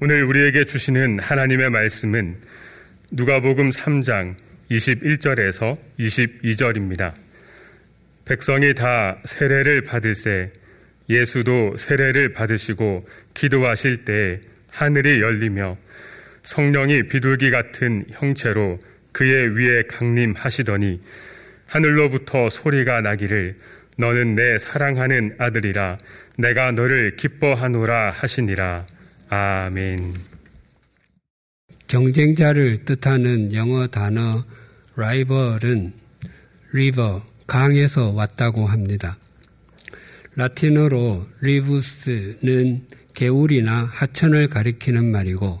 오늘 우리에게 주시는 하나님의 말씀은 누가복음 3장 21절에서 22절입니다. 백성이 다 세례를 받을세 예수도 세례를 받으시고 기도하실 때 하늘이 열리며 성령이 비둘기 같은 형체로 그의 위에 강림하시더니 하늘로부터 소리가 나기를 너는 내 사랑하는 아들이라 내가 너를 기뻐하노라 하시니라. 아멘. 경쟁자를 뜻하는 영어 단어 라이벌은 river, 강에서 왔다고 합니다. 라틴어로 rivus는 개울이나 하천을 가리키는 말이고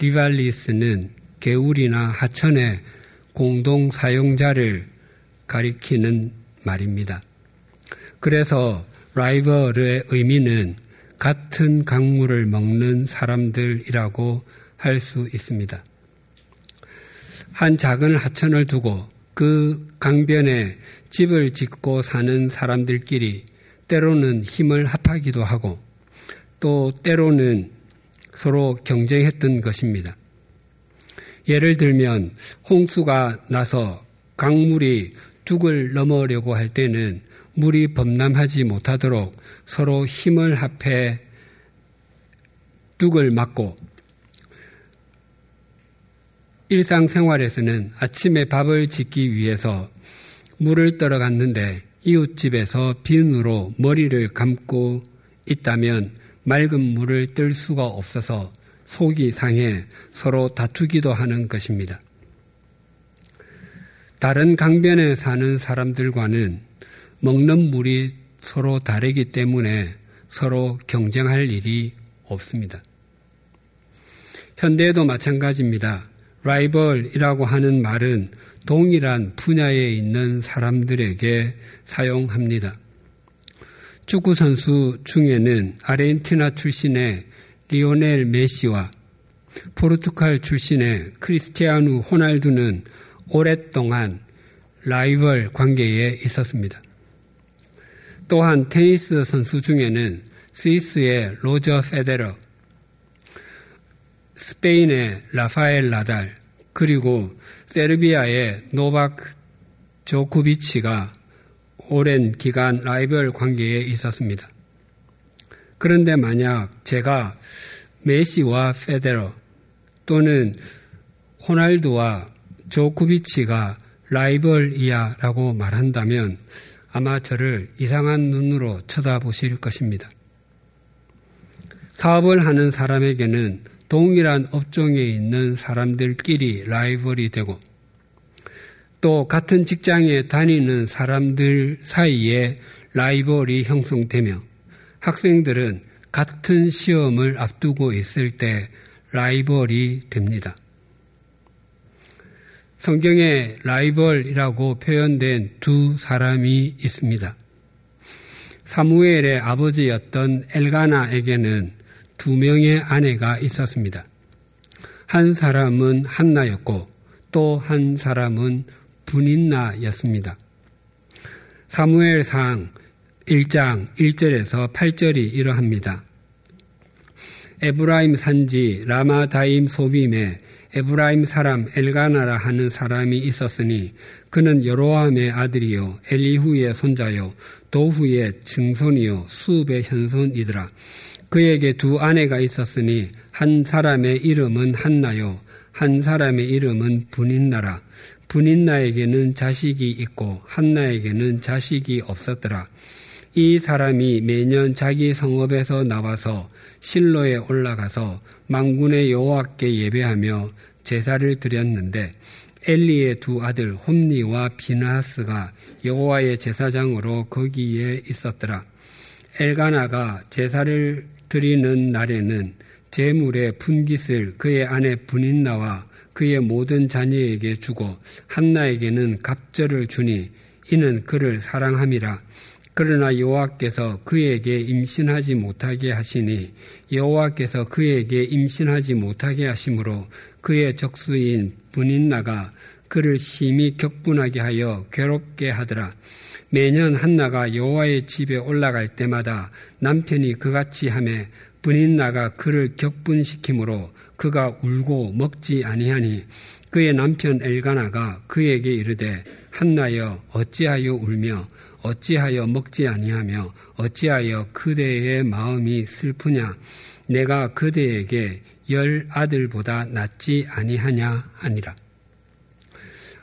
rivalis는 개울이나 하천의 공동 사용자를 가리키는 말입니다. 그래서 라이벌의 의미는 같은 강물을 먹는 사람들이라고 할 수 있습니다. 한 작은 하천을 두고 그 강변에 집을 짓고 사는 사람들끼리 때로는 힘을 합하기도 하고 또 때로는 서로 경쟁했던 것입니다. 예를 들면 홍수가 나서 강물이 둑을 넘으려고 할 때는 물이 범람하지 못하도록 서로 힘을 합해 뚝을 막고 일상생활에서는 아침에 밥을 짓기 위해서 물을 떨어 갔는데 이웃집에서 비누로 머리를 감고 있다면 맑은 물을 뜰 수가 없어서 속이 상해 서로 다투기도 하는 것입니다. 다른 강변에 사는 사람들과는 먹는 물이 서로 다르기 때문에 서로 경쟁할 일이 없습니다. 현대에도 마찬가지입니다. 라이벌이라고 하는 말은 동일한 분야에 있는 사람들에게 사용합니다. 축구 선수 중에는 아르헨티나 출신의 리오넬 메시와 포르투갈 출신의 크리스티아누 호날두는 오랫동안 라이벌 관계에 있었습니다. 또한 테니스 선수 중에는 스위스의 로저 페데러, 스페인의 라파엘 나달, 그리고 세르비아의 노박 조코비치가 오랜 기간 라이벌 관계에 있었습니다. 그런데 만약 제가 메시와 페데러 또는 호날두와 조코비치가 라이벌이야 라고 말한다면 아마 저를 이상한 눈으로 쳐다보실 것입니다. 사업을 하는 사람에게는 동일한 업종에 있는 사람들끼리 라이벌이 되고 또 같은 직장에 다니는 사람들 사이에 라이벌이 형성되며 학생들은 같은 시험을 앞두고 있을 때 라이벌이 됩니다. 성경에 라이벌이라고 표현된 두 사람이 있습니다. 사무엘의 아버지였던 엘가나에게는 두 명의 아내가 있었습니다. 한 사람은 한나였고 또 한 사람은 분인나였습니다. 사무엘상 1장 1절에서 8절이 이러합니다. 에브라임 산지 라마다임 소빔에 에브라임 사람 엘가나라 하는 사람이 있었으니 그는 여로함의 아들이요 엘리후의 손자요 도후의 증손이요 수읍의 현손이더라. 그에게 두 아내가 있었으니 한 사람의 이름은 한나요 한 사람의 이름은 분인나라. 분인나에게는 자식이 있고 한나에게는 자식이 없었더라. 이 사람이 매년 자기 성읍에서 나와서 실로에 올라가서 망군의 여호와께 예배하며 제사를 드렸는데 엘리의 두 아들 홈니와 비나하스가 여호와의 제사장으로 거기에 있었더라. 엘가나가 제사를 드리는 날에는 제물의 분깃을 그의 아내 분인나와 그의 모든 자녀에게 주고 한나에게는 갑절을 주니 이는 그를 사랑함이라. 그러나 여호와께서 그에게 임신하지 못하게 하시니 여호와께서 그에게 임신하지 못하게 하심으로 그의 적수인 분인나가 그를 심히 격분하게 하여 괴롭게 하더라. 매년 한나가 여호와의 집에 올라갈 때마다 남편이 그같이 함에 분인나가 그를 격분시키므로 그가 울고 먹지 아니하니 그의 남편 엘가나가 그에게 이르되 한나여 어찌하여 울며 어찌하여 먹지 아니하며 어찌하여 그대의 마음이 슬프냐 내가 그대에게 열 아들보다 낫지 아니하냐 하니라.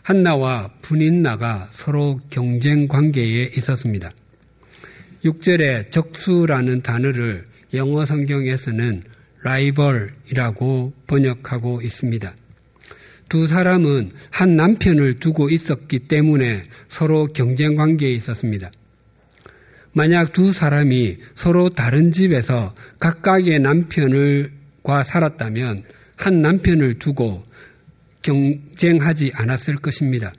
한나와 분인나가 서로 경쟁 관계에 있었습니다. 6절에 적수라는 단어를 영어 성경에서는 라이벌이라고 번역하고 있습니다. 두 사람은 한 남편을 두고 있었기 때문에 서로 경쟁 관계에 있었습니다. 만약 두 사람이 서로 다른 집에서 각각의 남편을과 살았다면 한 남편을 두고 경쟁하지 않았을 것입니다.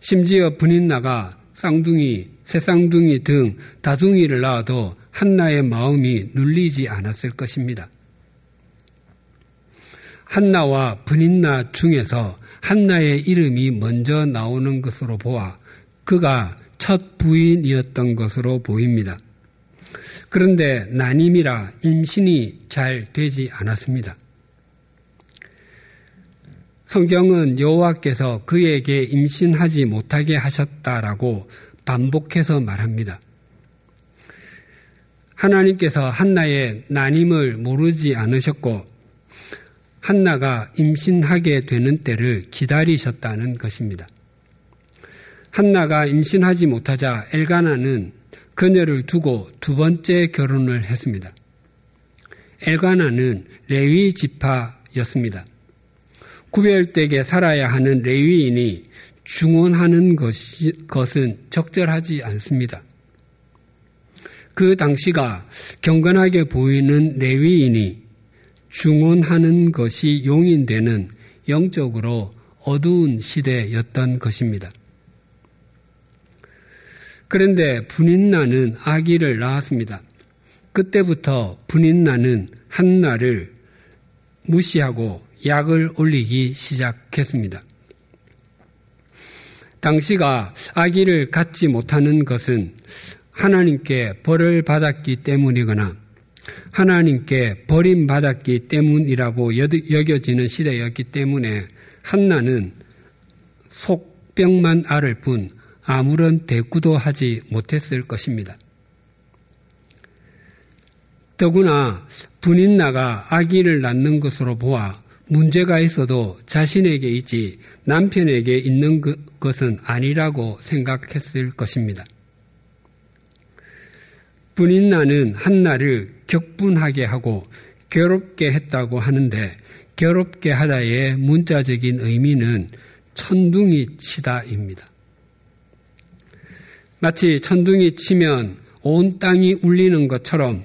심지어 분인나가 쌍둥이, 새쌍둥이 등 다둥이를 낳아도 한나의 마음이 눌리지 않았을 것입니다. 한나와 분인나 중에서 한나의 이름이 먼저 나오는 것으로 보아 그가 첫 부인이었던 것으로 보입니다. 그런데 난임이라 임신이 잘 되지 않았습니다. 성경은 여호와께서 그에게 임신하지 못하게 하셨다라고 반복해서 말합니다. 하나님께서 한나의 난임을 모르지 않으셨고 한나가 임신하게 되는 때를 기다리셨다는 것입니다. 한나가 임신하지 못하자 엘가나는 그녀를 두고 두 번째 결혼을 했습니다. 엘가나는 레위 지파였습니다. 구별되게 살아야 하는 레위인이 중원하는 것이, 것은 적절하지 않습니다. 그 당시가 경건하게 보이는 레위인이 중원하는 것이 용인되는 영적으로 어두운 시대였던 것입니다. 그런데 분인나는 아기를 낳았습니다. 그때부터 분인나는 한나를 무시하고 약을 올리기 시작했습니다. 당시가 아기를 갖지 못하는 것은 하나님께 벌을 받았기 때문이거나 하나님께 버림받았기 때문이라고 여겨지는 시대였기 때문에 한나는 속병만 앓을 뿐 아무런 대꾸도 하지 못했을 것입니다. 더구나 분인나가 아기를 낳는 것으로 보아 문제가 있어도 자신에게 있지 남편에게 있는 그, 것은 아니라고 생각했을 것입니다. 분인나는 한나를 격분하게 하고 괴롭게 했다고 하는데 괴롭게 하다의 문자적인 의미는 천둥이 치다입니다. 마치 천둥이 치면 온 땅이 울리는 것처럼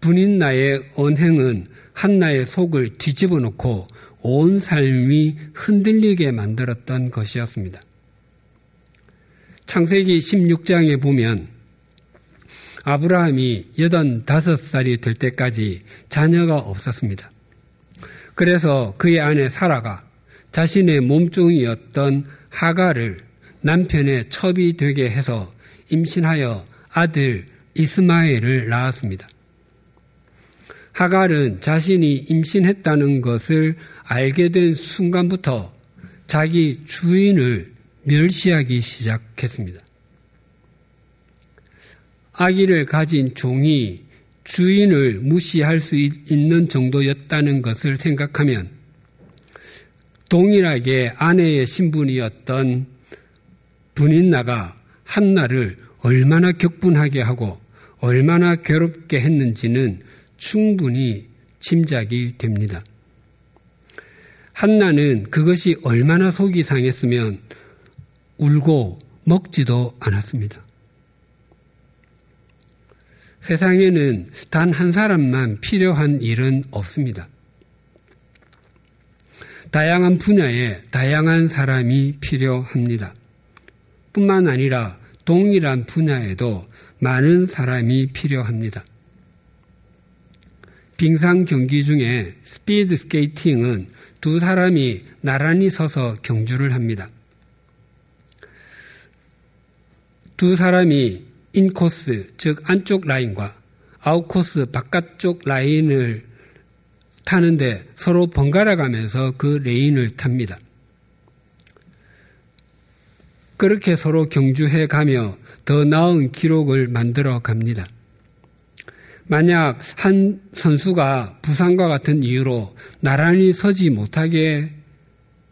분인 나의 언행은 한나의 속을 뒤집어 놓고 온 삶이 흔들리게 만들었던 것이었습니다. 창세기 16장에 보면 아브라함이 85살이 될 때까지 자녀가 없었습니다. 그래서 그의 아내 사라가 자신의 몸종이었던 하가를 남편의 첩이 되게 해서 임신하여 아들 이스마엘을 낳았습니다. 하갈은 자신이 임신했다는 것을 알게 된 순간부터 자기 주인을 멸시하기 시작했습니다. 아기를 가진 종이 주인을 무시할 수 있는 정도였다는 것을 생각하면 동일하게 아내의 신분이었던 분인나가 한나를 얼마나 격분하게 하고 얼마나 괴롭게 했는지는 충분히 짐작이 됩니다. 한나는 그것이 얼마나 속이 상했으면 울고 먹지도 않았습니다. 세상에는 단 한 사람만 필요한 일은 없습니다. 다양한 분야에 다양한 사람이 필요합니다. 뿐만 아니라 동일한 분야에도 많은 사람이 필요합니다. 빙상 경기 중에 스피드 스케이팅은 두 사람이 나란히 서서 경주를 합니다. 두 사람이 인코스, 즉 안쪽 라인과 아웃코스 바깥쪽 라인을 타는데 서로 번갈아 가면서 그 레인을 탑니다. 그렇게 서로 경주해 가며 더 나은 기록을 만들어 갑니다. 만약 한 선수가 부상과 같은 이유로 나란히 서지 못하게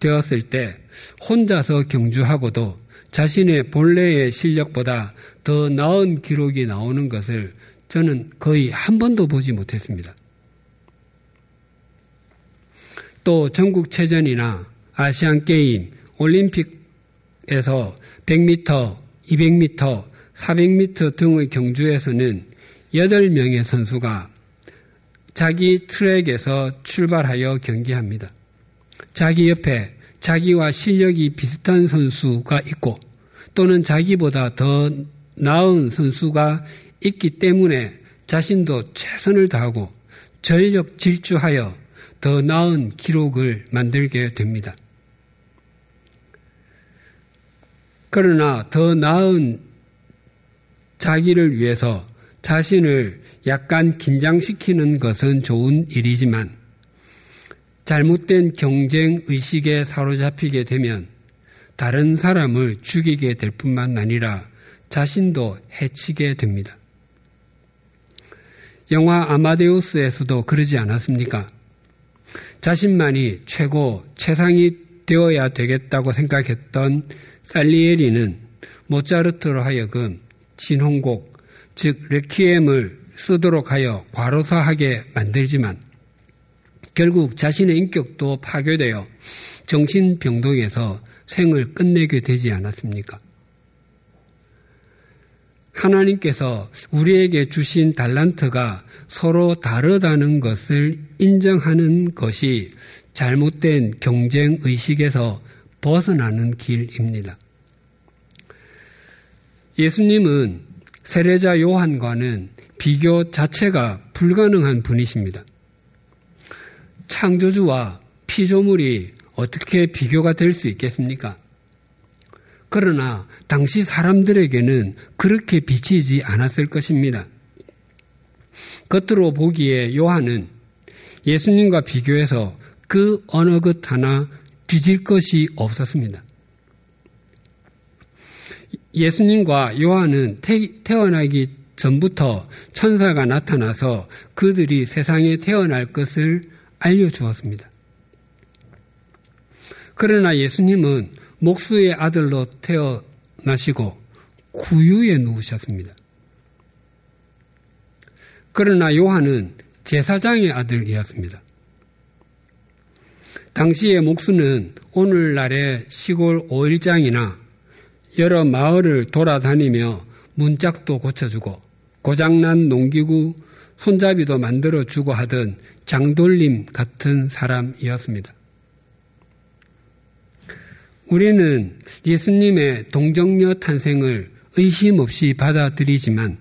되었을 때 혼자서 경주하고도 자신의 본래의 실력보다 더 나은 기록이 나오는 것을 저는 거의 한 번도 보지 못했습니다. 또 전국체전이나 아시안게임, 올림픽에서 100m, 200m, 400m 등의 경주에서는 8명의 선수가 자기 트랙에서 출발하여 경기합니다. 자기 옆에 자기와 실력이 비슷한 선수가 있고 또는 자기보다 더 나은 선수가 있기 때문에 자신도 최선을 다하고 전력 질주하여 더 나은 기록을 만들게 됩니다. 그러나 더 나은 자기를 위해서 자신을 약간 긴장시키는 것은 좋은 일이지만 잘못된 경쟁 의식에 사로잡히게 되면 다른 사람을 죽이게 될 뿐만 아니라 자신도 해치게 됩니다. 영화 아마데우스에서도 그러지 않았습니까? 자신만이 최고, 최상이 되어야 되겠다고 생각했던 살리에리는 모차르트로 하여금 진홍곡, 즉 레퀴엠을 쓰도록 하여 과로사하게 만들지만 결국 자신의 인격도 파괴되어 정신병동에서 생을 끝내게 되지 않았습니까? 하나님께서 우리에게 주신 달란트가 서로 다르다는 것을 인정하는 것이 잘못된 경쟁 의식에서 벗어나는 길입니다. 예수님은 세례자 요한과는 비교 자체가 불가능한 분이십니다. 창조주와 피조물이 어떻게 비교가 될 수 있겠습니까? 그러나 당시 사람들에게는 그렇게 비치지 않았을 것입니다. 겉으로 보기에 요한은 예수님과 비교해서 그 어느 것 하나 뒤질 것이 없었습니다. 예수님과 요한은 태어나기 전부터 천사가 나타나서 그들이 세상에 태어날 것을 알려주었습니다. 그러나 예수님은 목수의 아들로 태어나시고 구유에 누우셨습니다. 그러나 요한은 제사장의 아들이었습니다. 당시의 목수는 오늘날의 시골 오일장이나 여러 마을을 돌아다니며 문짝도 고쳐주고 고장난 농기구 손잡이도 만들어주고 하던 장돌림 같은 사람이었습니다. 우리는 예수님의 동정녀 탄생을 의심 없이 받아들이지만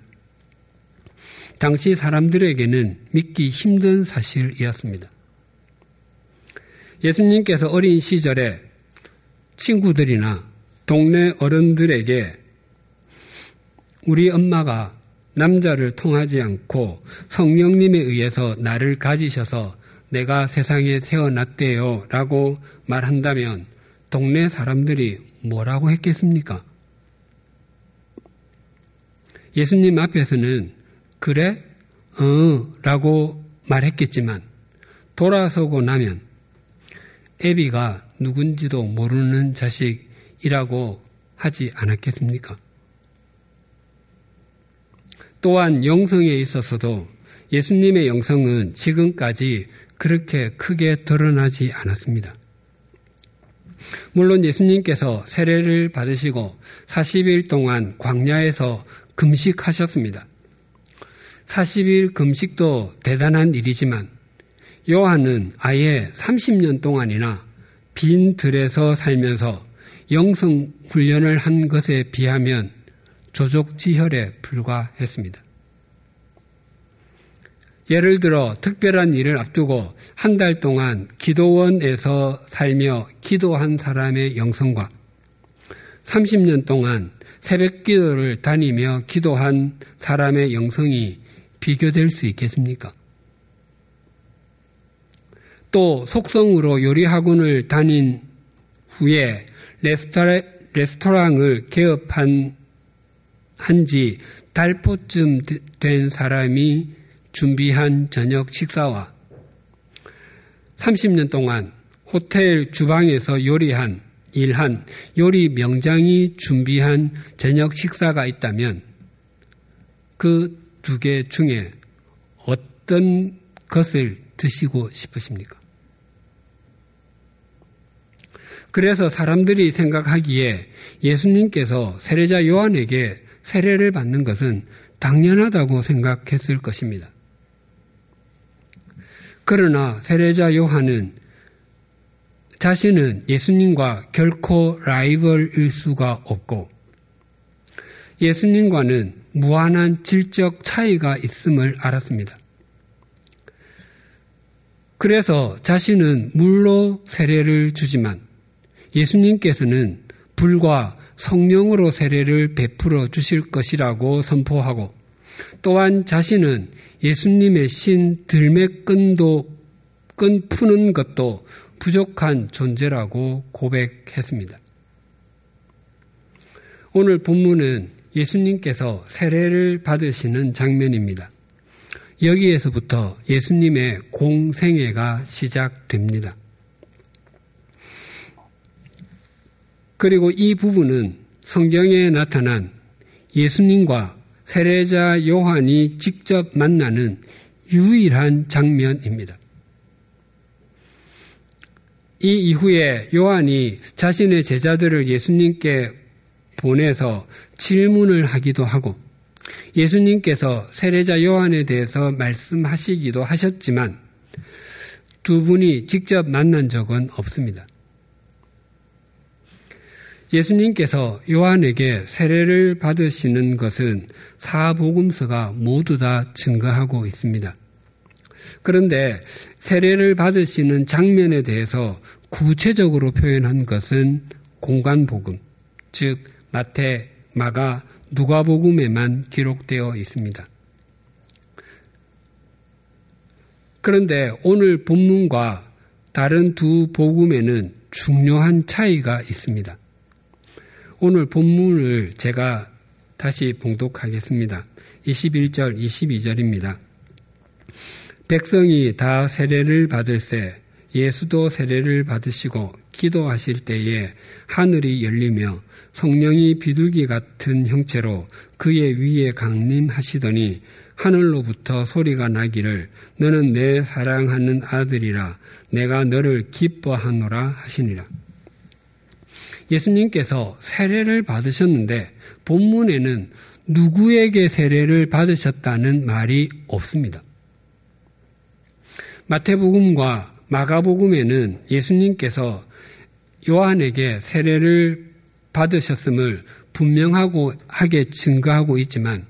당시 사람들에게는 믿기 힘든 사실이었습니다. 예수님께서 어린 시절에 친구들이나 동네 어른들에게 우리 엄마가 남자를 통하지 않고 성령님에 의해서 나를 가지셔서 내가 세상에 태어났대요 라고 말한다면 동네 사람들이 뭐라고 했겠습니까? 예수님 앞에서는 그래? 어, 라고 말했겠지만 돌아서고 나면 애비가 누군지도 모르는 자식이라고 하지 않았겠습니까? 또한 영성에 있어서도 예수님의 영성은 지금까지 그렇게 크게 드러나지 않았습니다. 물론 예수님께서 세례를 받으시고 40일 동안 광야에서 금식하셨습니다. 40일 금식도 대단한 일이지만 요한은 아예 30년 동안이나 빈 들에서 살면서 영성 훈련을 한 것에 비하면 조족지혈에 불과했습니다. 예를 들어 특별한 일을 앞두고 한 달 동안 기도원에서 살며 기도한 사람의 영성과 30년 동안 새벽 기도를 다니며 기도한 사람의 영성이 비교될 수 있겠습니까? 또 속성으로 요리 학원을 다닌 후에 레스토랑, 레스토랑을 개업한 한지 달포쯤 된 사람이 준비한 저녁 식사와 30년 동안 호텔 주방에서 요리한 일한 요리 명장이 준비한 저녁 식사가 있다면 그 두 개 중에 어떤 것을 드시고 싶으십니까? 그래서 사람들이 생각하기에 예수님께서 세례자 요한에게 세례를 받는 것은 당연하다고 생각했을 것입니다. 그러나 세례자 요한은 자신은 예수님과 결코 라이벌일 수가 없고 예수님과는 무한한 질적 차이가 있음을 알았습니다. 그래서 자신은 물로 세례를 주지만 예수님께서는 불과 성령으로 세례를 베풀어 주실 것이라고 선포하고 또한 자신은 예수님의 신 들매끈도 끈 푸는 것도 부족한 존재라고 고백했습니다. 오늘 본문은 예수님께서 세례를 받으시는 장면입니다. 여기에서부터 예수님의 공생애가 시작됩니다. 그리고 이 부분은 성경에 나타난 예수님과 세례자 요한이 직접 만나는 유일한 장면입니다. 이 이후에 요한이 자신의 제자들을 예수님께 보내서 질문을 하기도 하고 예수님께서 세례자 요한에 대해서 말씀하시기도 하셨지만 두 분이 직접 만난 적은 없습니다. 예수님께서 요한에게 세례를 받으시는 것은 사복음서가 모두 다 증거하고 있습니다. 그런데 세례를 받으시는 장면에 대해서 구체적으로 표현한 것은 공간복음, 즉 마태, 마가, 누가복음에만 기록되어 있습니다. 그런데 오늘 본문과 다른 두 복음에는 중요한 차이가 있습니다. 오늘 본문을 제가 다시 봉독하겠습니다. 21절, 22절입니다. 백성이 다 세례를 받을새 예수도 세례를 받으시고 기도하실 때에 하늘이 열리며 성령이 비둘기 같은 형체로 그의 위에 강림하시더니 하늘로부터 소리가 나기를 너는 내 사랑하는 아들이라 내가 너를 기뻐하노라 하시니라. 예수님께서 세례를 받으셨는데 본문에는 누구에게 세례를 받으셨다는 말이 없습니다. 마태복음과 마가복음에는 예수님께서 요한에게 세례를 받으셨음을 분명하고 하게 증거하고 있지만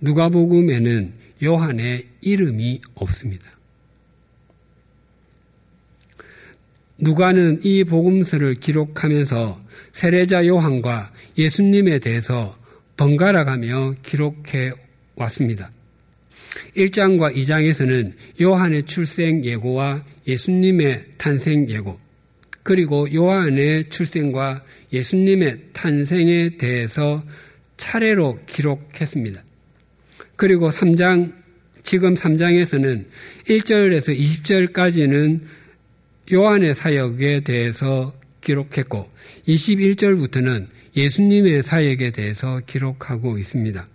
누가복음에는 요한의 이름이 없습니다. 누가는 이 복음서를 기록하면서 세례자 요한과 예수님에 대해서 번갈아 가며 기록해 왔습니다. 1장과 2장에서는 요한의 출생 예고와 예수님의 탄생 예고, 그리고 요한의 출생과 예수님의 탄생에 대해서 차례로 기록했습니다. 그리고 3장, 지금 3장에서는 1절에서 20절까지는 요한의 사역에 대해서 기록했고 21절부터는 예수님의 사역에 대해서 기록하고 있습니다.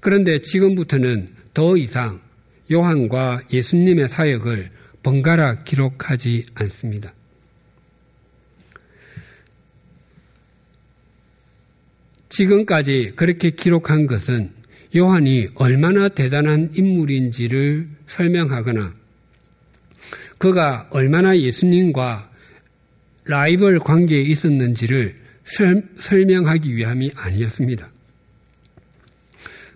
그런데 지금부터는 더 이상 요한과 예수님의 사역을 번갈아 기록하지 않습니다. 지금까지 그렇게 기록한 것은 요한이 얼마나 대단한 인물인지를 설명하거나 그가 얼마나 예수님과 라이벌 관계에 있었는지를 설명하기 위함이 아니었습니다.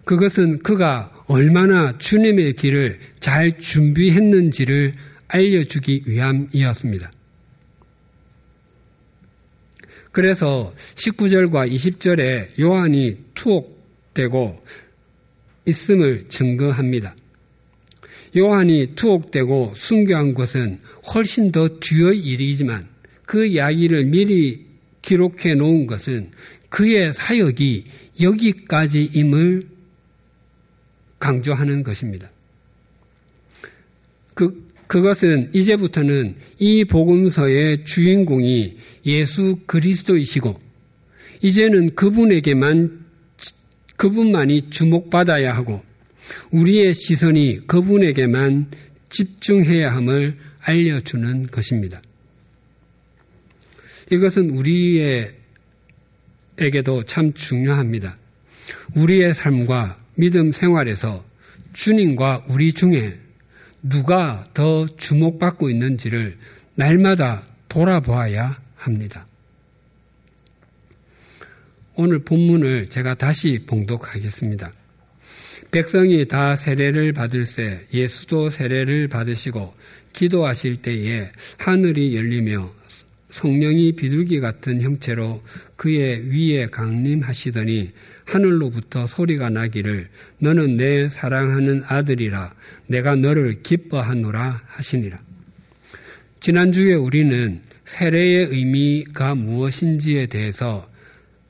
그것은 그가 얼마나 주님의 길을 잘 준비했는지를 알려주기 위함이었습니다. 그래서 19절과 20절에 요한이 투옥되고 있음을 증거합니다. 요한이 투옥되고 순교한 것은 훨씬 더 뒤의 일이지만 그 이야기를 미리 기록해 놓은 것은 그의 사역이 여기까지임을 강조하는 것입니다. 그, 그것은 이제부터는 이 복음서의 주인공이 예수 그리스도이시고, 이제는 그분에게만, 그분만이 주목받아야 하고, 우리의 시선이 그분에게만 집중해야 함을 알려주는 것입니다. 이것은 우리에게도 참 중요합니다. 우리의 삶과 믿음 생활에서 주님과 우리 중에 누가 더 주목받고 있는지를 날마다 돌아보아야 합니다. 오늘 본문을 제가 다시 봉독하겠습니다. 백성이 다 세례를 받을새 예수도 세례를 받으시고 기도하실 때에 하늘이 열리며 성령이 비둘기 같은 형체로 그의 위에 강림하시더니 하늘로부터 소리가 나기를 너는 내 사랑하는 아들이라 내가 너를 기뻐하노라 하시니라. 지난주에 우리는 세례의 의미가 무엇인지에 대해서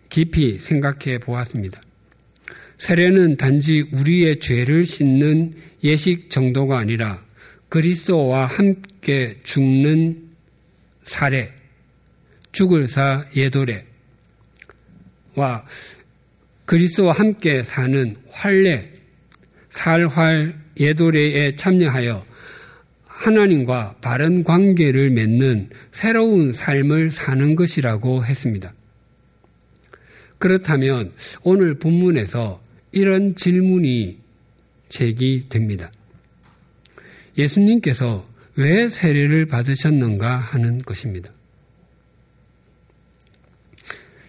깊이 생각해 보았습니다. 세례는 단지 우리의 죄를 씻는 예식 정도가 아니라 그리스도와 함께 죽는 사례, 죽을 사 예도래와 그리스도와 함께 사는 활례, 살활 예도래에 참여하여 하나님과 바른 관계를 맺는 새로운 삶을 사는 것이라고 했습니다. 그렇다면 오늘 본문에서 이런 질문이 제기됩니다. 예수님께서 왜 세례를 받으셨는가 하는 것입니다.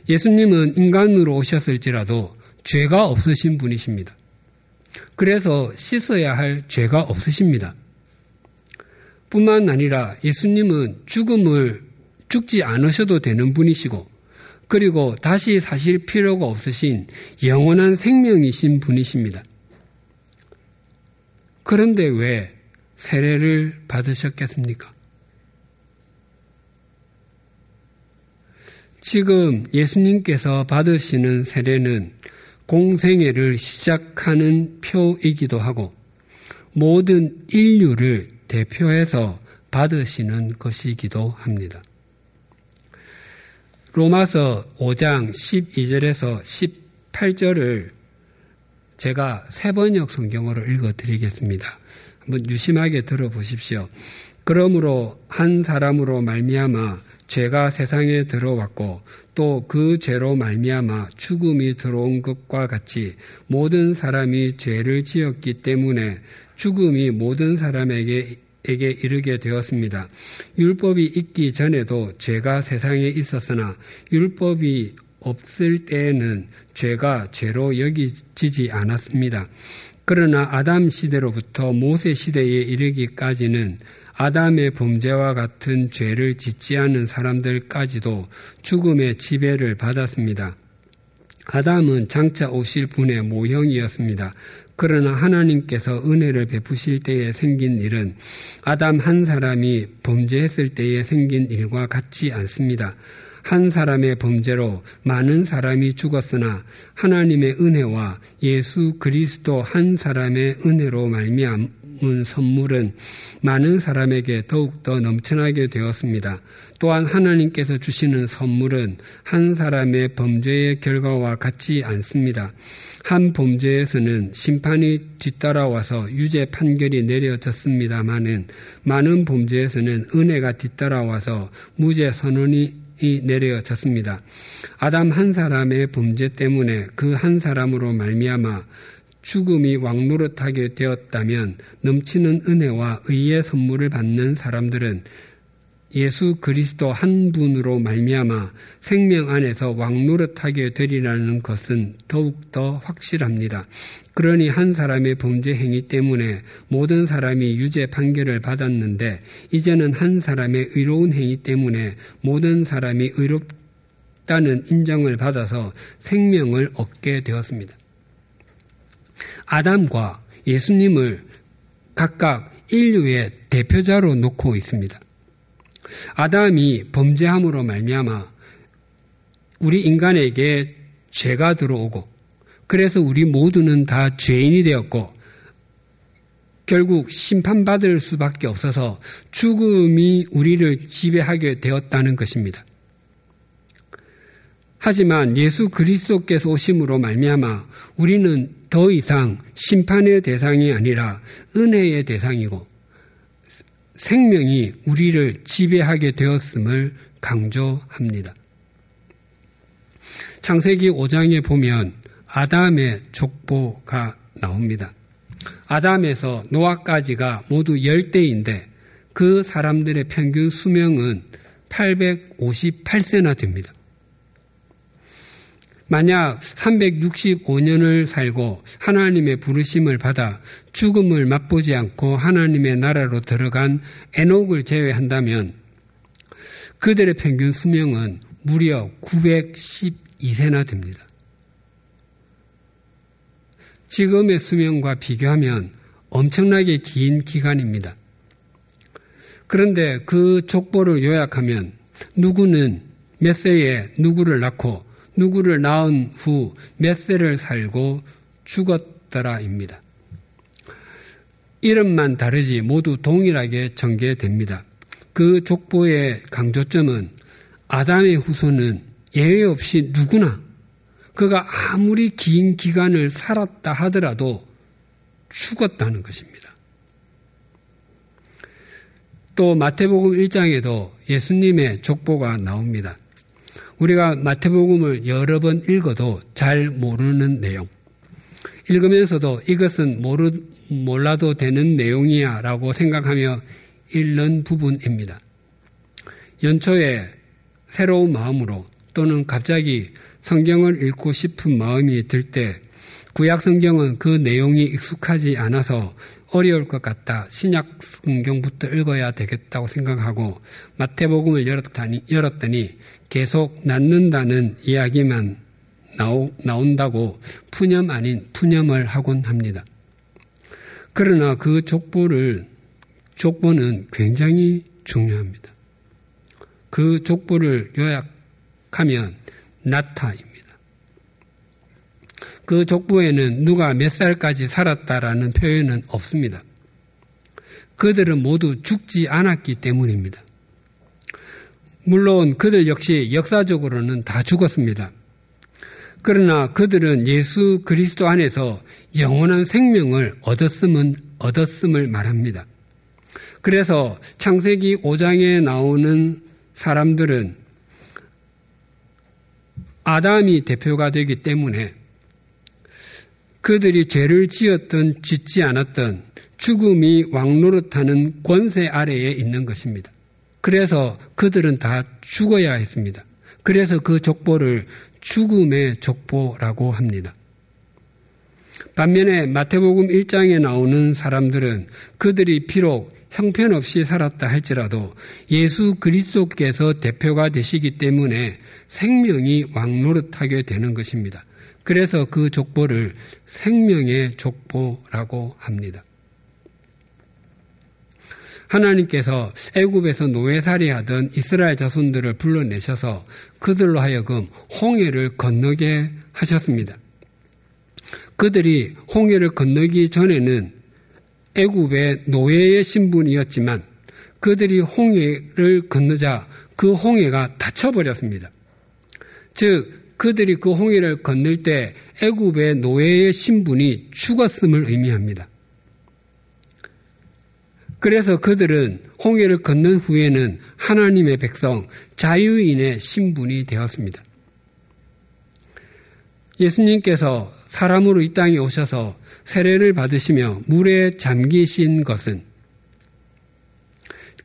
예수님은 인간으로 오셨을지라도 죄가 없으신 분이십니다. 그래서 씻어야 할 죄가 없으십니다. 뿐만 아니라 예수님은 죽음을 죽지 않으셔도 되는 분이시고 그리고 다시 사실 필요가 없으신 영원한 생명이신 분이십니다. 그런데 왜 세례를 받으셨겠습니까? 지금 예수님께서 받으시는 세례는 공생애를 시작하는 표이기도 하고 모든 인류를 대표해서 받으시는 것이기도 합니다. 로마서 5장 12절에서 18절을 제가 세 번역 성경으로 읽어 드리겠습니다. 한번 유심하게 들어보십시오. 그러므로 한 사람으로 말미암아 죄가 세상에 들어왔고 또 그 죄로 말미암아 죽음이 들어온 것과 같이 모든 사람이 죄를 지었기 때문에 죽음이 모든 사람에게 에게 이르게 되었습니다. 율법이 있기 전에도 죄가 세상에 있었으나 율법이 없을 때에는 죄가 죄로 여기지지 않았습니다. 그러나 아담 시대로부터 모세 시대에 이르기까지는 아담의 범죄와 같은 죄를 짓지 않은 사람들까지도 죽음의 지배를 받았습니다. 아담은 장차 오실 분의 모형이었습니다. 그러나 하나님께서 은혜를 베푸실 때에 생긴 일은 아담 한 사람이 범죄했을 때에 생긴 일과 같지 않습니다. 한 사람의 범죄로 많은 사람이 죽었으나 하나님의 은혜와 예수 그리스도 한 사람의 은혜로 말미암 은 선물은 많은 사람에게 더욱더 넘쳐나게 되었습니다. 또한 하나님께서 주시는 선물은 한 사람의 범죄의 결과와 같지 않습니다. 한 범죄에서는 심판이 뒤따라와서 유죄 판결이 내려졌습니다만은 많은 범죄에서는 은혜가 뒤따라와서 무죄 선언이 내려졌습니다. 아담 한 사람의 범죄 때문에 그 한 사람으로 말미암아 죽음이 왕노릇하게 되었다면 넘치는 은혜와 의의 선물을 받는 사람들은 예수 그리스도 한 분으로 말미암아 생명 안에서 왕노릇하게 되리라는 것은 더욱더 확실합니다. 그러니 한 사람의 범죄 행위 때문에 모든 사람이 유죄 판결을 받았는데 이제는 한 사람의 의로운 행위 때문에 모든 사람이 의롭다는 인정을 받아서 생명을 얻게 되었습니다. 아담과 예수님을 각각 인류의 대표자로 놓고 있습니다. 아담이 범죄함으로 말미암아 우리 인간에게 죄가 들어오고 그래서 우리 모두는 다 죄인이 되었고 결국 심판받을 수밖에 없어서 죽음이 우리를 지배하게 되었다는 것입니다. 하지만 예수 그리스도께서 오심으로 말미암아 우리는 더 이상 심판의 대상이 아니라 은혜의 대상이고 생명이 우리를 지배하게 되었음을 강조합니다. 창세기 5장에 보면 아담의 족보가 나옵니다. 아담에서 노아까지가 모두 10대인데 그 사람들의 평균 수명은 858세나 됩니다. 만약 365년을 살고 하나님의 부르심을 받아 죽음을 맛보지 않고 하나님의 나라로 들어간 에녹을 제외한다면 그들의 평균 수명은 무려 912세나 됩니다. 지금의 수명과 비교하면 엄청나게 긴 기간입니다. 그런데 그 족보를 요약하면 누구는 몇 세에 누구를 낳고 누구를 낳은 후 몇 세를 살고 죽었더라입니다. 이름만 다르지 모두 동일하게 전개됩니다. 그 족보의 강조점은 아담의 후손은 예외 없이 누구나 그가 아무리 긴 기간을 살았다 하더라도 죽었다는 것입니다. 또 마태복음 1장에도 예수님의 족보가 나옵니다. 우리가 마태복음을 여러 번 읽어도 잘 모르는 내용. 읽으면서도 이것은 모르, 몰라도 되는 내용이야 라고 생각하며 읽는 부분입니다. 연초에 새로운 마음으로 또는 갑자기 성경을 읽고 싶은 마음이 들 때 구약 성경은 그 내용이 익숙하지 않아서 어려울 것 같다. 신약 성경부터 읽어야 되겠다고 생각하고 마태복음을 열었더니, 열었더니 계속 낳는다는 이야기만 나오, 나온다고 푸념 아닌 푸념을 하곤 합니다. 그러나 그 족보를, 족보는 굉장히 중요합니다. 그 족보를 요약하면 나타입니다. 그 족보에는 누가 몇 살까지 살았다라는 표현은 없습니다. 그들은 모두 죽지 않았기 때문입니다. 물론 그들 역시 역사적으로는 다 죽었습니다. 그러나 그들은 예수 그리스도 안에서 영원한 생명을 얻었음은 얻었음을 말합니다. 그래서 창세기 5장에 나오는 사람들은 아담이 대표가 되기 때문에 그들이 죄를 지었던 짓지 않았던 죽음이 왕노릇하는 권세 아래에 있는 것입니다. 그래서 그들은 다 죽어야 했습니다. 그래서 그 족보를 죽음의 족보라고 합니다. 반면에 마태복음 1장에 나오는 사람들은 그들이 비록 형편없이 살았다 할지라도 예수 그리스도께서 대표가 되시기 때문에 생명이 왕노릇하게 되는 것입니다. 그래서 그 족보를 생명의 족보라고 합니다. 하나님께서 애굽에서 노예살이하던 이스라엘 자손들을 불러내셔서 그들로 하여금 홍해를 건너게 하셨습니다. 그들이 홍해를 건너기 전에는 애굽의 노예의 신분이었지만 그들이 홍해를 건너자 그 홍해가 닫혀버렸습니다. 즉 그들이 그 홍해를 건널 때 애굽의 노예의 신분이 죽었음을 의미합니다. 그래서 그들은 홍해를 건넌 후에는 하나님의 백성, 자유인의 신분이 되었습니다. 예수님께서 사람으로 이 땅에 오셔서 세례를 받으시며 물에 잠기신 것은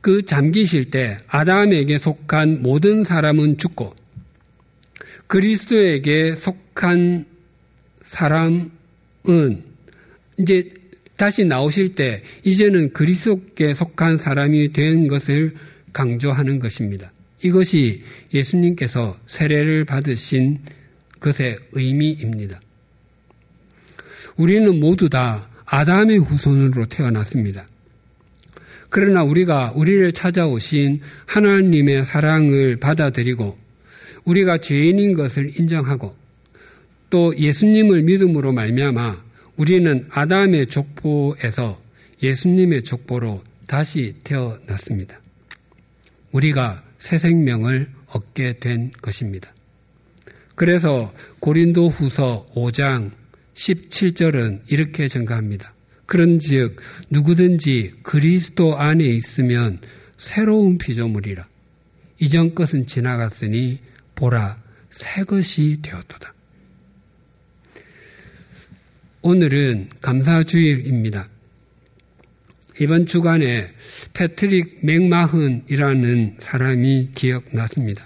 그 잠기실 때 아담에게 속한 모든 사람은 죽고 그리스도에게 속한 사람은 이제 다시 나오실 때 이제는 그리스도께 속한 사람이 된 것을 강조하는 것입니다. 이것이 예수님께서 세례를 받으신 것의 의미입니다. 우리는 모두 다 아담의 후손으로 태어났습니다. 그러나 우리가 우리를 찾아오신 하나님의 사랑을 받아들이고 우리가 죄인인 것을 인정하고 또 예수님을 믿음으로 말미암아 우리는 아담의 족보에서 예수님의 족보로 다시 태어났습니다. 우리가 새 생명을 얻게 된 것입니다. 그래서 고린도 후서 5장 17절은 이렇게 증가합니다. 그런 즉 누구든지 그리스도 안에 있으면 새로운 피조물이라. 이전 것은 지나갔으니 보라 새 것이 되었도다. 오늘은 감사주일입니다. 이번 주간에 패트릭 맥마흔이라는 사람이 기억났습니다.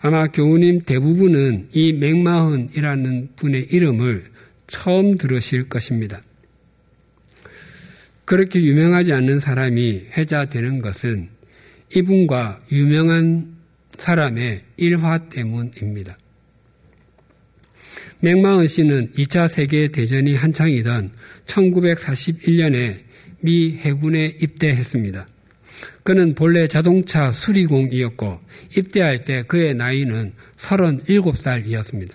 아마 교우님 대부분은 이 맥마흔이라는 분의 이름을 처음 들으실 것입니다. 그렇게 유명하지 않는 사람이 해자되는 것은 이분과 유명한 사람의 일화 때문입니다. 맥마흔 씨는 2차 세계대전이 한창이던 1941년에 미 해군에 입대했습니다. 그는 본래 자동차 수리공이었고 입대할 때 그의 나이는 37살이었습니다.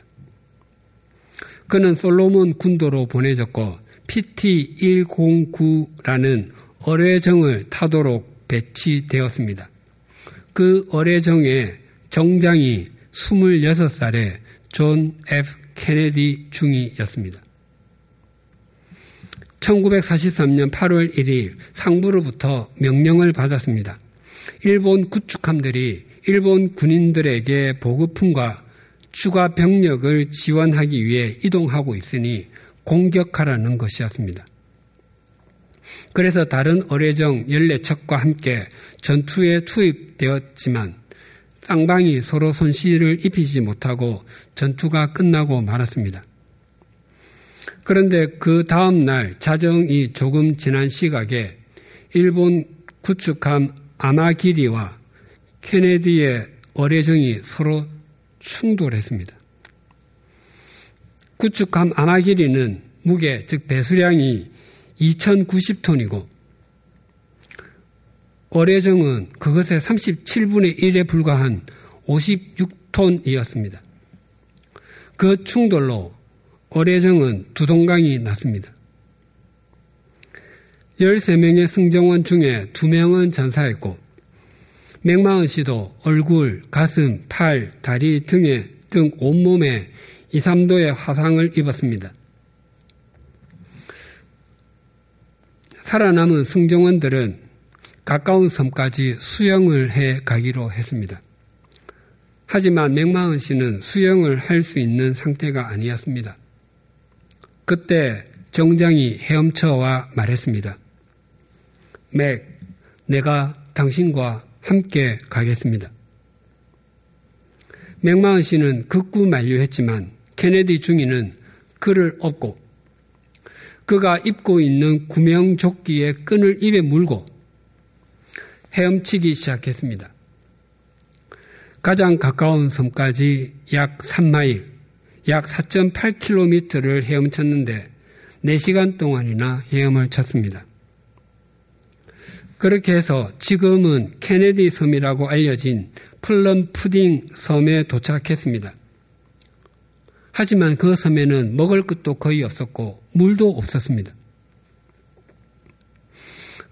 그는 솔로몬 군도로 보내졌고 PT-109라는 어뢰정을 타도록 배치되었습니다. 그 어뢰정의 정장이 26살의 존 F. 케네디 중위였습니다. 1943년 8월 1일 상부로부터 명령을 받았습니다. 일본 구축함들이 일본 군인들에게 보급품과 추가 병력을 지원하기 위해 이동하고 있으니 공격하라는 것이었습니다. 그래서 다른 어뢰정 14척과 함께 전투에 투입되었지만 쌍방이 서로 손실을 입히지 못하고 전투가 끝나고 말았습니다. 그런데 그 다음 날 자정이 조금 지난 시각에 일본 구축함 아마기리와 케네디의 어뢰정이 서로 충돌했습니다. 구축함 아마기리는 무게, 즉 배수량이 2090톤이고 어뢰정은 그것의 37분의 1에 불과한 56톤이었습니다. 그 충돌로 어뢰정은 두 동강이 났습니다. 13명의 승정원 중에 2명은 전사했고 맥마은 씨도 얼굴, 가슴, 팔, 다리 등에 등 온몸에 2, 3도의 화상을 입었습니다. 살아남은 승정원들은 가까운 섬까지 수영을 해 가기로 했습니다. 하지만 맥마은 씨는 수영을 할 수 있는 상태가 아니었습니다. 그때 정장이 헤엄쳐와 말했습니다. 맥, 내가 당신과 함께 가겠습니다. 맥마은 씨는 극구 만류했지만 케네디 중위는 그를 업고 그가 입고 있는 구명조끼의 끈을 입에 물고 헤엄치기 시작했습니다. 가장 가까운 섬까지 약 3마일, 약 4.8km를 헤엄쳤는데 4시간 동안이나 헤엄을 쳤습니다. 그렇게 해서 지금은 케네디 섬이라고 알려진 플럼 푸딩 섬에 도착했습니다. 하지만 그 섬에는 먹을 것도 거의 없었고 물도 없었습니다.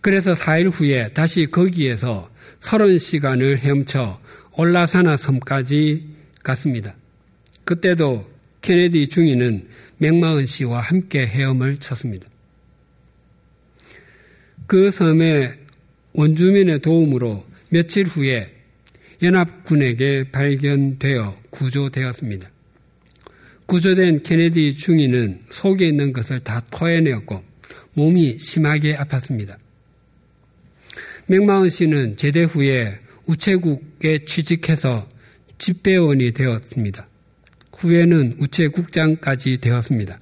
그래서 4일 후에 다시 거기에서 30시간을 헤엄쳐 올라사나 섬까지 갔습니다. 그때도 케네디 중위는 맥마은 씨와 함께 헤엄을 쳤습니다. 그 섬의 원주민의 도움으로 며칠 후에 연합군에게 발견되어 구조되었습니다. 구조된 케네디 중위는 속에 있는 것을 다 토해내었고 몸이 심하게 아팠습니다. 맥마은 씨는 제대 후에 우체국에 취직해서 집배원이 되었습니다. 후에는 우체국장까지 되었습니다.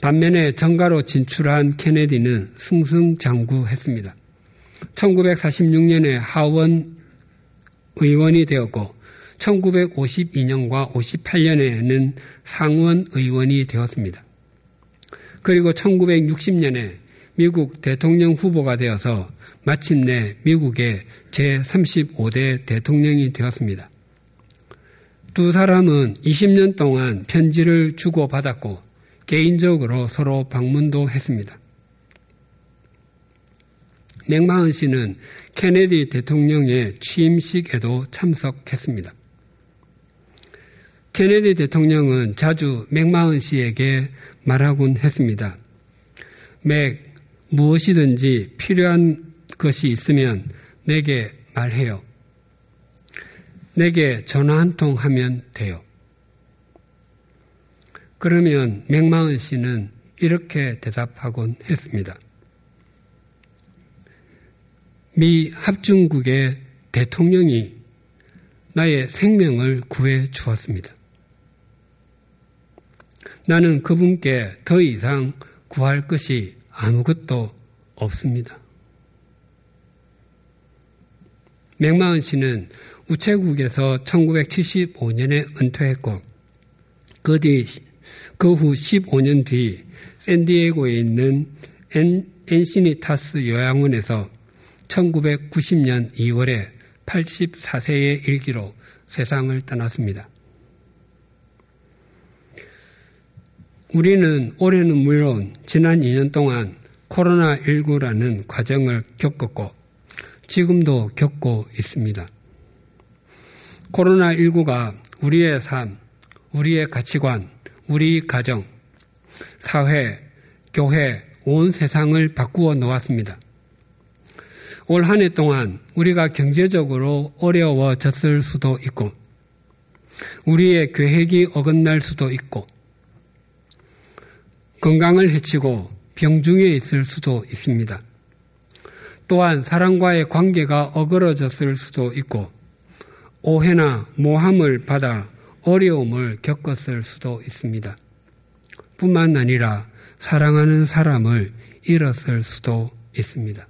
반면에 정가로 진출한 케네디는 승승장구했습니다. 1946년에 하원 의원이 되었고 1952년과 58년에는 상원 의원이 되었습니다. 그리고 1960년에 미국 대통령 후보가 되어서 마침내 미국의 제35대 대통령이 되었습니다. 두 사람은 20년 동안 편지를 주고받았고 개인적으로 서로 방문도 했습니다. 맥마흔 씨는 케네디 대통령의 취임식에도 참석했습니다. 케네디 대통령은 자주 맥마흔 씨에게 말하곤 했습니다. 맥, 무엇이든지 필요한 것이 있으면 내게 말해요. 내게 전화 한 통 하면 돼요. 그러면 맥마은 씨는 이렇게 대답하곤 했습니다. 미 합중국의 대통령이 나의 생명을 구해 주었습니다. 나는 그분께 더 이상 구할 것이 아무것도 없습니다. 맥마은 씨는 우체국에서 1975년에 은퇴했고 그 뒤, 그 후 15년 뒤 샌디에고에 있는 엔, 엔시니타스 요양원에서 1990년 2월에 84세의 일기로 세상을 떠났습니다. 우리는 올해는 물론 지난 2년 동안 코로나19라는 과정을 겪었고 지금도 겪고 있습니다. 코로나19가 우리의 삶, 우리의 가치관, 우리 가정, 사회, 교회, 온 세상을 바꾸어 놓았습니다. 올 한 해 동안 우리가 경제적으로 어려워졌을 수도 있고, 우리의 계획이 어긋날 수도 있고, 건강을 해치고 병중에 있을 수도 있습니다. 또한 사람과의 관계가 어그러졌을 수도 있고 오해나 모함을 받아 어려움을 겪었을 수도 있습니다. 뿐만 아니라 사랑하는 사람을 잃었을 수도 있습니다.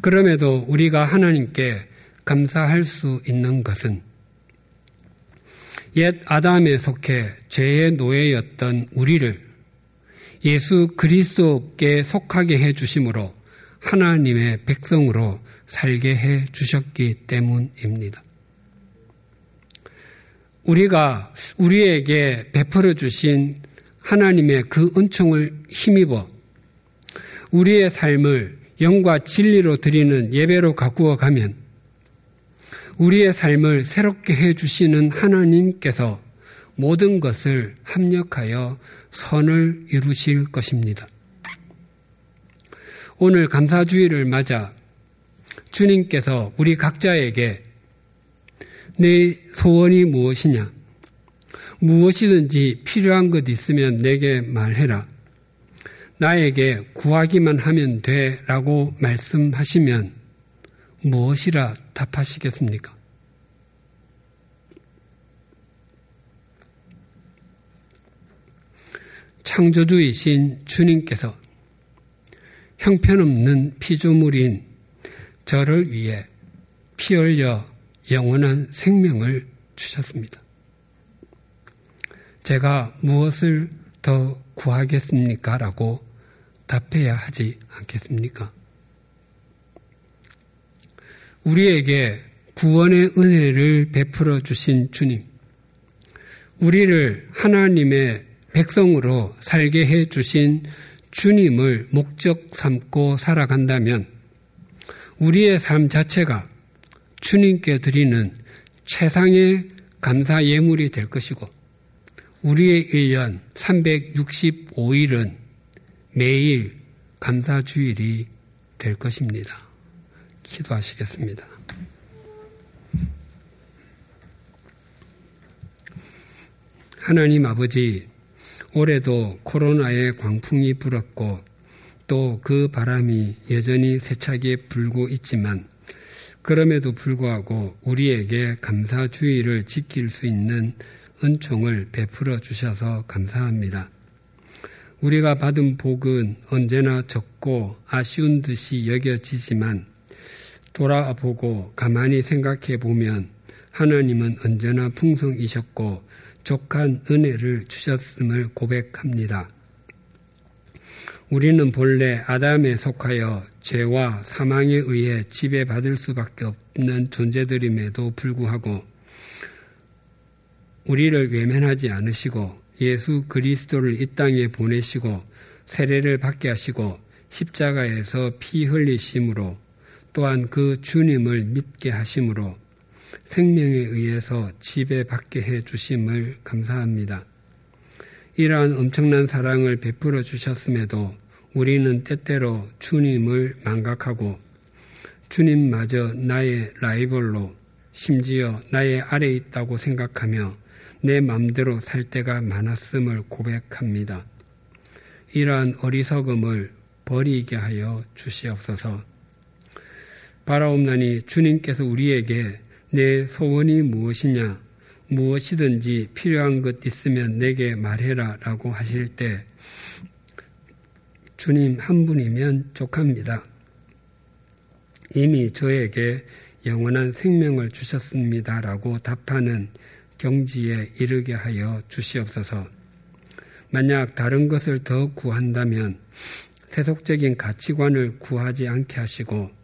그럼에도 우리가 하나님께 감사할 수 있는 것은 옛 아담에 속해 죄의 노예였던 우리를 예수 그리스도께 속하게 해 주심으로 하나님의 백성으로 살게 해 주셨기 때문입니다. 우리가 우리에게 베풀어 주신 하나님의 그 은총을 힘입어 우리의 삶을 영과 진리로 드리는 예배로 가꾸어 가면 우리의 삶을 새롭게 해 주시는 하나님께서 모든 것을 합력하여 선을 이루실 것입니다. 오늘 감사주의를 맞아 주님께서 우리 각자에게 내 소원이 무엇이냐? 무엇이든지 필요한 것 있으면 내게 말해라. 나에게 구하기만 하면 돼 라고 말씀하시면 무엇이라 답하시겠습니까? 창조주이신 주님께서 형편없는 피조물인 저를 위해 피 흘려 영원한 생명을 주셨습니다. 제가 무엇을 더 구하겠습니까? 라고 답해야 하지 않겠습니까? 우리에게 구원의 은혜를 베풀어 주신 주님, 우리를 하나님의 백성으로 살게 해 주신 주님을 목적 삼고 살아간다면 우리의 삶 자체가 주님께 드리는 최상의 감사 예물이 될 것이고 우리의 1년 365일은 매일 감사주일이 될 것입니다. 기도하시겠습니다. 하나님 아버지, 올해도 코로나의 광풍이 불었고 또 그 바람이 여전히 세차게 불고 있지만 그럼에도 불구하고 우리에게 감사주의를 지킬 수 있는 은총을 베풀어 주셔서 감사합니다. 우리가 받은 복은 언제나 적고 아쉬운 듯이 여겨지지만 돌아보고 가만히 생각해 보면 하나님은 언제나 풍성이셨고 족한 은혜를 주셨음을 고백합니다. 우리는 본래 아담에 속하여 죄와 사망에 의해 지배받을 수밖에 없는 존재들임에도 불구하고 우리를 외면하지 않으시고 예수 그리스도를 이 땅에 보내시고 세례를 받게 하시고 십자가에서 피 흘리심으로 또한 그 주님을 믿게 하심으로 생명에 의해서 지배받게 해 주심을 감사합니다. 이러한 엄청난 사랑을 베풀어 주셨음에도 우리는 때때로 주님을 망각하고 주님마저 나의 라이벌로 심지어 나의 아래 있다고 생각하며 내 맘대로 살 때가 많았음을 고백합니다. 이러한 어리석음을 버리게 하여 주시옵소서. 바라옵나니 주님께서 우리에게 내 소원이 무엇이냐 무엇이든지 필요한 것 있으면 내게 말해라 라고 하실 때 주님 한 분이면 족합니다. 이미 저에게 영원한 생명을 주셨습니다 라고 답하는 경지에 이르게 하여 주시옵소서. 만약 다른 것을 더 구한다면 세속적인 가치관을 구하지 않게 하시고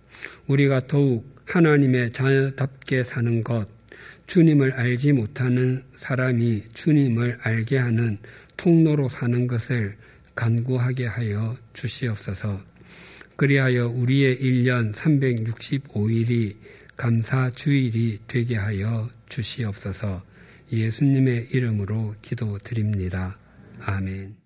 우리가 더욱 하나님의 자녀답게 사는 것, 주님을 알지 못하는 사람이 주님을 알게 하는 통로로 사는 것을 간구하게 하여 주시옵소서. 그리하여 우리의 1년 365일이 감사 주일이 되게 하여 주시옵소서. 예수님의 이름으로 기도드립니다. 아멘.